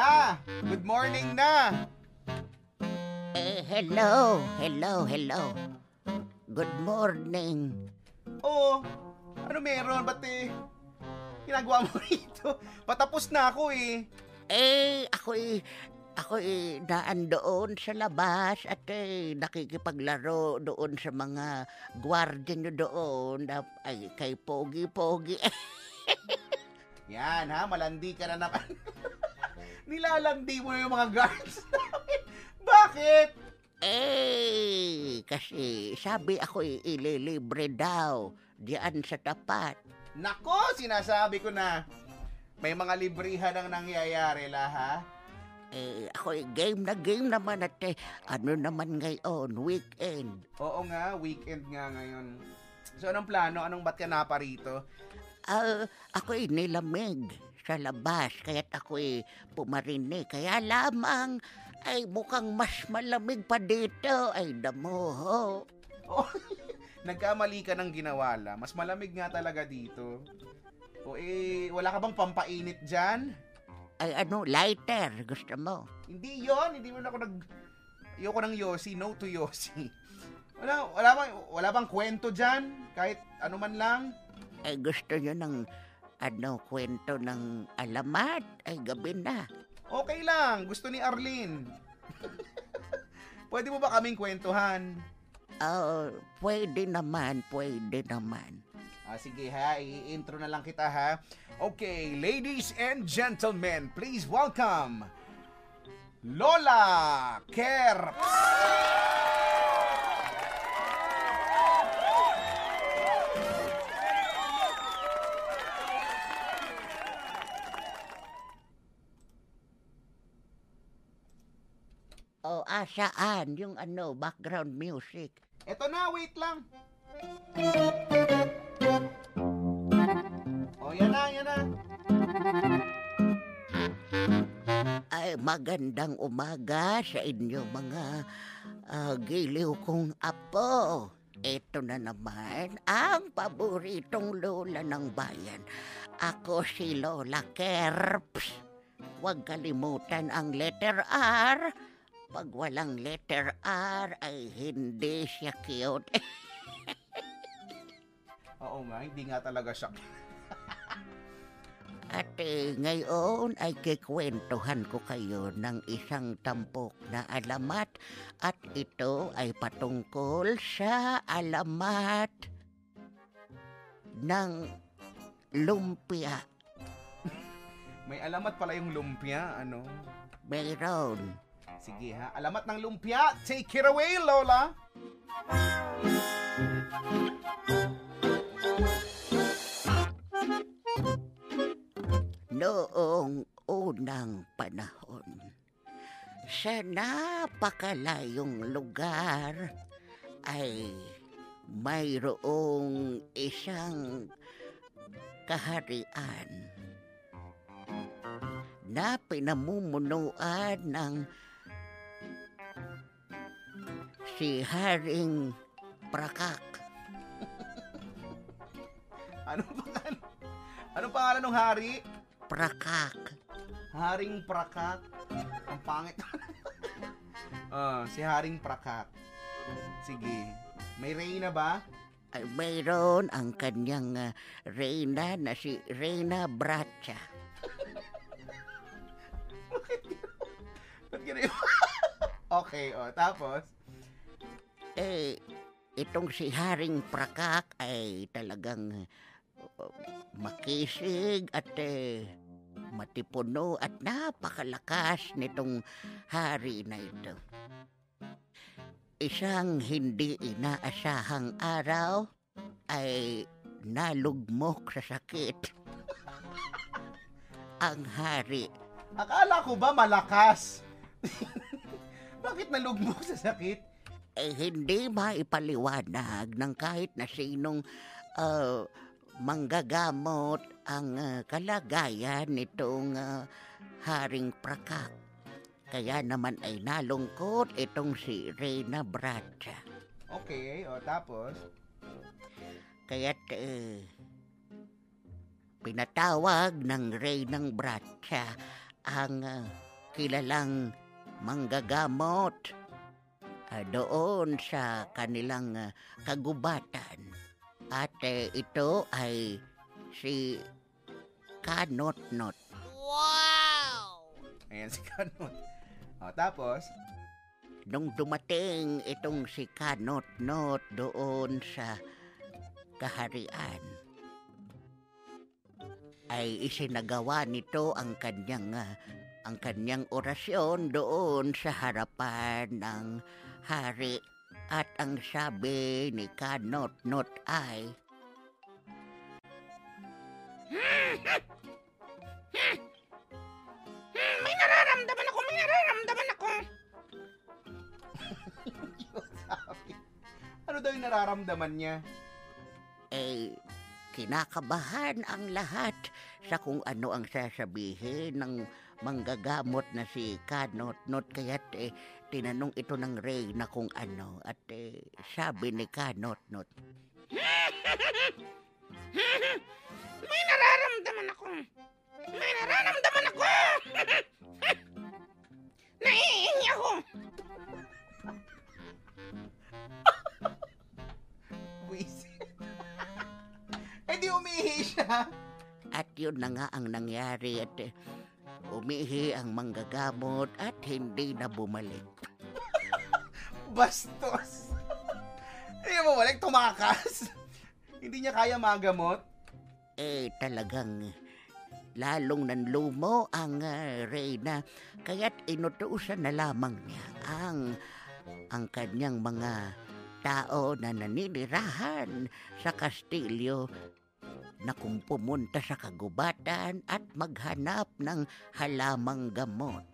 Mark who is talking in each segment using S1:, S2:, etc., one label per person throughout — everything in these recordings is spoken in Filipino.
S1: Na! Good morning na!
S2: Eh, hello, hello, hello. Good morning.
S1: Oo. Ano meron? Ba't eh? Ginagawa mo rito? Patapos na ako eh.
S2: Eh, ako'y, ako'y naan doon sa labas at eh, nakikipaglaro doon sa mga gwardiya nyo doon. na- Ay, kay Pogi-Pogi.
S1: Yan ha, malandi ka na naman. Nilalandi mo yung mga guards namin. Bakit?
S2: eh, kasi sabi ako'y ililibre daw diyan sa tapat.
S1: Nako, sinasabi ko na. May mga librihan ang nangyayari la ha.
S2: Eh, ako'y game na game naman at eh, ano naman ngayon, weekend.
S1: Oo nga, weekend nga ngayon. So anong plano? Anong ba't ka napa rito?
S2: Ah, ako'y nilamig sa labas, kaya't ako'y pumarinig. Kaya lamang, ay mukhang mas malamig pa dito. Ay, damo, ho.
S1: Oh, nagkamali ka ng ginawala. Mas malamig nga talaga dito. O eh, wala ka bang pampainit dyan?
S2: Ay, ano, lighter, gusto mo?
S1: Hindi yon hindi mo na ako nag... Ayoko ng Yossi, no to Yossi. Wala, wala bang, wala bang kwento dyan? Kahit ano man lang?
S2: Ay, gusto nyo ng, ano, kwento ng alamat? Ay, gabi na.
S1: Okay lang, gusto ni Arlene. Pwede mo ba kaming kwentuhan?
S2: Ah, pwede naman, pwede naman.
S1: Ah, sige ha, i-intro na lang kita ha. Okay, ladies and gentlemen, please welcome Lola Kerr.
S2: O, asaan yung ano, background music?
S1: Eto na, wait lang. Oh, yan na, yan na.
S2: Ay, magandang umaga sa inyo mga ah, giliw kong apo. Ito na naman ang paboritong lola ng bayan. Ako si Lola Kerps. Huwag kalimutan ang letter R. Pag walang letter R ay hindi siya cute.
S1: Oo nga, hindi nga talaga siya.
S2: At eh, ngayon ay kikwentuhan ko kayo ng isang tampok na alamat at ito ay patungkol sa alamat ng lumpia.
S1: May alamat pala yung lumpia, ano?
S2: Mayroon.
S1: Sige ha, alamat ng lumpia. Take it away, Lola.
S2: Noong unang panahon, sa napakalayong lugar ay mayroong isang kaharian na pinamumunuan ng si Haring Prakak.
S1: Ano pangalan? Ano pangalan ng hari?
S2: Prakak.
S1: Haring Prakak. Ang pangit. Ah, si Haring Prakak. Sige. May reyna ba?
S2: ay mayroon ang kanyang ah, reyna na si Reyna Bracha.
S1: Ba't ganun yun? okay, oh, tapos?
S2: Eh, itong si Haring Prakak ay talagang makisig at eh, matipuno at napakalakas nitong hari na ito. Isang hindi inaasahang araw ay nalugmok sa sakit. Ang hari
S1: Akala ko ba malakas? Bakit nalugmok sa sakit?
S2: Eh, hindi maipaliwanag ng kahit na sinong ah, manggagamot ang ah, kalagayan nitong ah, Haring Prakak. Kaya naman ay nalungkot itong si Reyna Bracha.
S1: Okay, o tapos?
S2: Kaya't eh, pinatawag ng Reynang Bracha ang ah, kilalang manggagamot ah, doon sa kanilang ah, kagubatan. At eh, ito ay si Kanot-Not.
S1: Ayan si Kanot. O, tapos,
S2: Nung dumating itong si Kanot-Not doon sa kaharian, ay isinagawa nito ang kanyang ah, ang kanyang orasyon doon sa harapan ng hari at ang sabi ni Kanot-Not ay
S3: May nararamdaman ako, may nararamdaman ako.
S1: sabi, ano daw yung nararamdaman niya?
S2: eh, kinakabahan ang lahat sa kung ano ang sasabihin ng manggagamot na si Kanot-Not. Kaya't eh, tinanong ito ng Ray na kung ano. At eh, sabi ni Kanot-Not,
S3: May nararamdaman ako. May nararamdaman ako. Naiihi ako.
S1: Wisit. eh di umihi siya.
S2: At yun na nga ang nangyari at eh, umihi ang manggagamot at hindi na bumalik.
S1: Bastos. Hindi mo balik, tumakas. Hindi niya kaya magamot.
S2: Eh talagang lalong nanlumo ang uh, Reyna kaya't inutusan na lamang niya ang ang kanyang mga tao na naninirahan sa kastilyo na kung pumunta sa kagubatan at maghanap ng halamang gamot.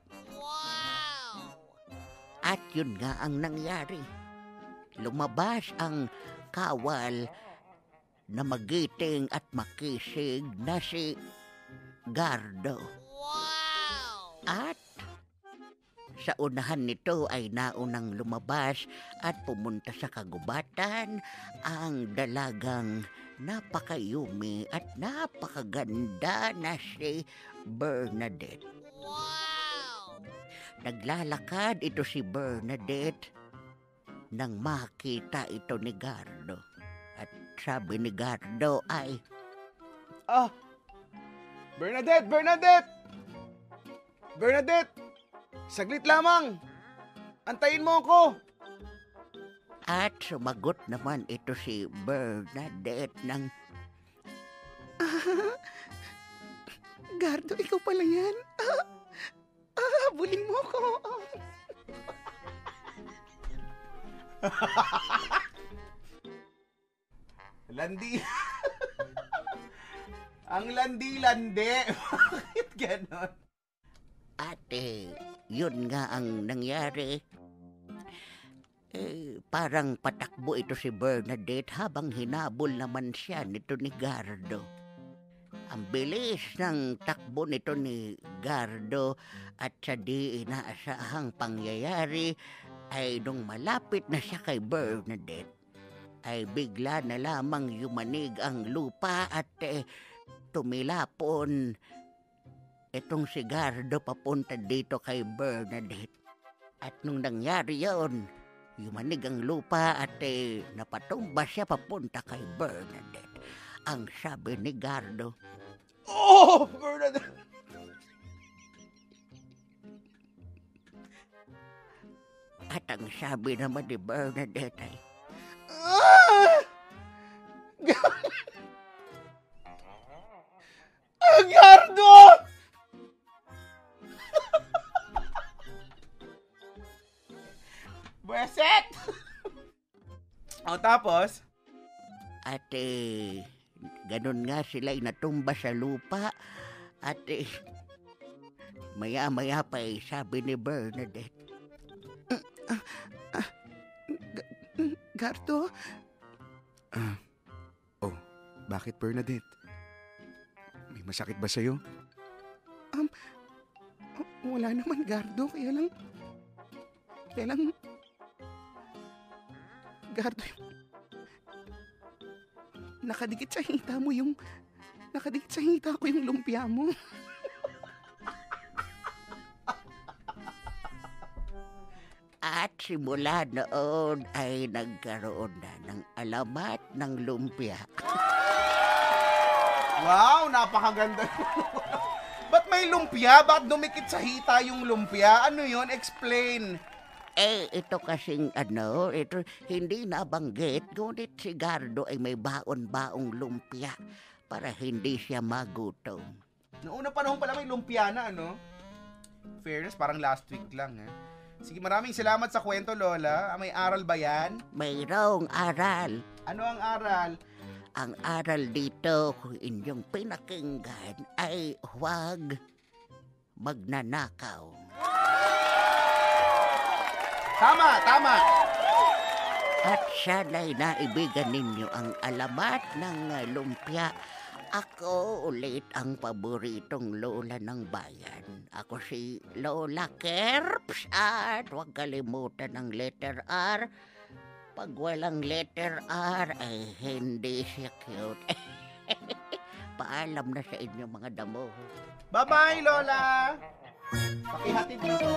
S2: At yun nga ang nangyari. Lumabas ang kawal na magiting at makisig na si Gardo. Sa unahan nito ay naunang lumabas at pumunta sa kagubatan ang dalagang napakayumi at napakaganda na si Bernadette. Naglalakad ito si Bernadette nang makita ito ni Gardo. At sabi ni Gardo ay,
S1: Ah! Bernadette! Bernadette! Bernadette! Saglit lamang! Antayin mo ako!
S2: At sumagot naman ito si Bernadette ng
S3: Gardo, ikaw pala yan. Ah, ah, habulin mo ako.
S1: Landi. Ang landi-landi. Bakit ganon?
S2: Ate, yun nga ang nangyari. Eh, parang patakbo ito si Bernadette habang hinabol naman siya nito ni Gardo. Ang bilis ng takbo nito ni Gardo at sa di inaasahang pangyayari ay nung malapit na siya kay Bernadette ay bigla na lamang yumanig ang lupa at eh, tumilapon itong si Gardo papunta dito kay Bernadette. At nung nangyari yon, yumanig ang lupa at eh, napatumba siya papunta kay Bernadette. Ang sabi ni Gardo,
S1: Oh! Bernadette!
S2: at ang sabi naman ni Bernadette ay,
S1: Ah! Agardo! Bueset! o tapos,
S2: at eh, ganun nga sila'y natumba sa lupa at eh, maya-maya pa eh, sabi ni Bernadette,
S3: Gardo,
S4: Bakit Bernadette? May masakit ba sa'yo?
S3: wala naman Gardo, kaya lang... Kaya lang... Gardo, nakadikit sa hita mo yung... Nakadikit sa hita ko yung lumpia mo.
S2: At simula noon ay nagkaroon na ng alamat ng lumpia.
S1: Wow, napakaganda. Ba't may lumpia? Ba't dumikit sa hita yung lumpia? Ano yon? Explain.
S2: Eh, ito kasing ano, ito hindi nabanggit, ngunit si Gardo ay may baon-baong lumpia para hindi siya magutom.
S1: Noong unang panahon pala may lumpia na, ano? Fairness, parang last week lang, eh. Sige, maraming salamat sa kwento, Lola. Ah, May aral ba yan?
S2: Mayroong aral.
S1: Ano ang aral?
S2: Ang aral dito kung inyong pinakinggan ay huwag magnanakaw.
S1: Tama, tama.
S2: At sana'y naibigan ninyo ang alamat ng uh, lumpia. Ako ulit ang paboritong lola ng bayan. Ako si Lola Kerps at huwag kalimutan ng letter R. Pag walang letter R ay hindi siya cute. Paalam na sa inyo mga damo.
S1: Bye-bye, Lola. Pakihatid dito.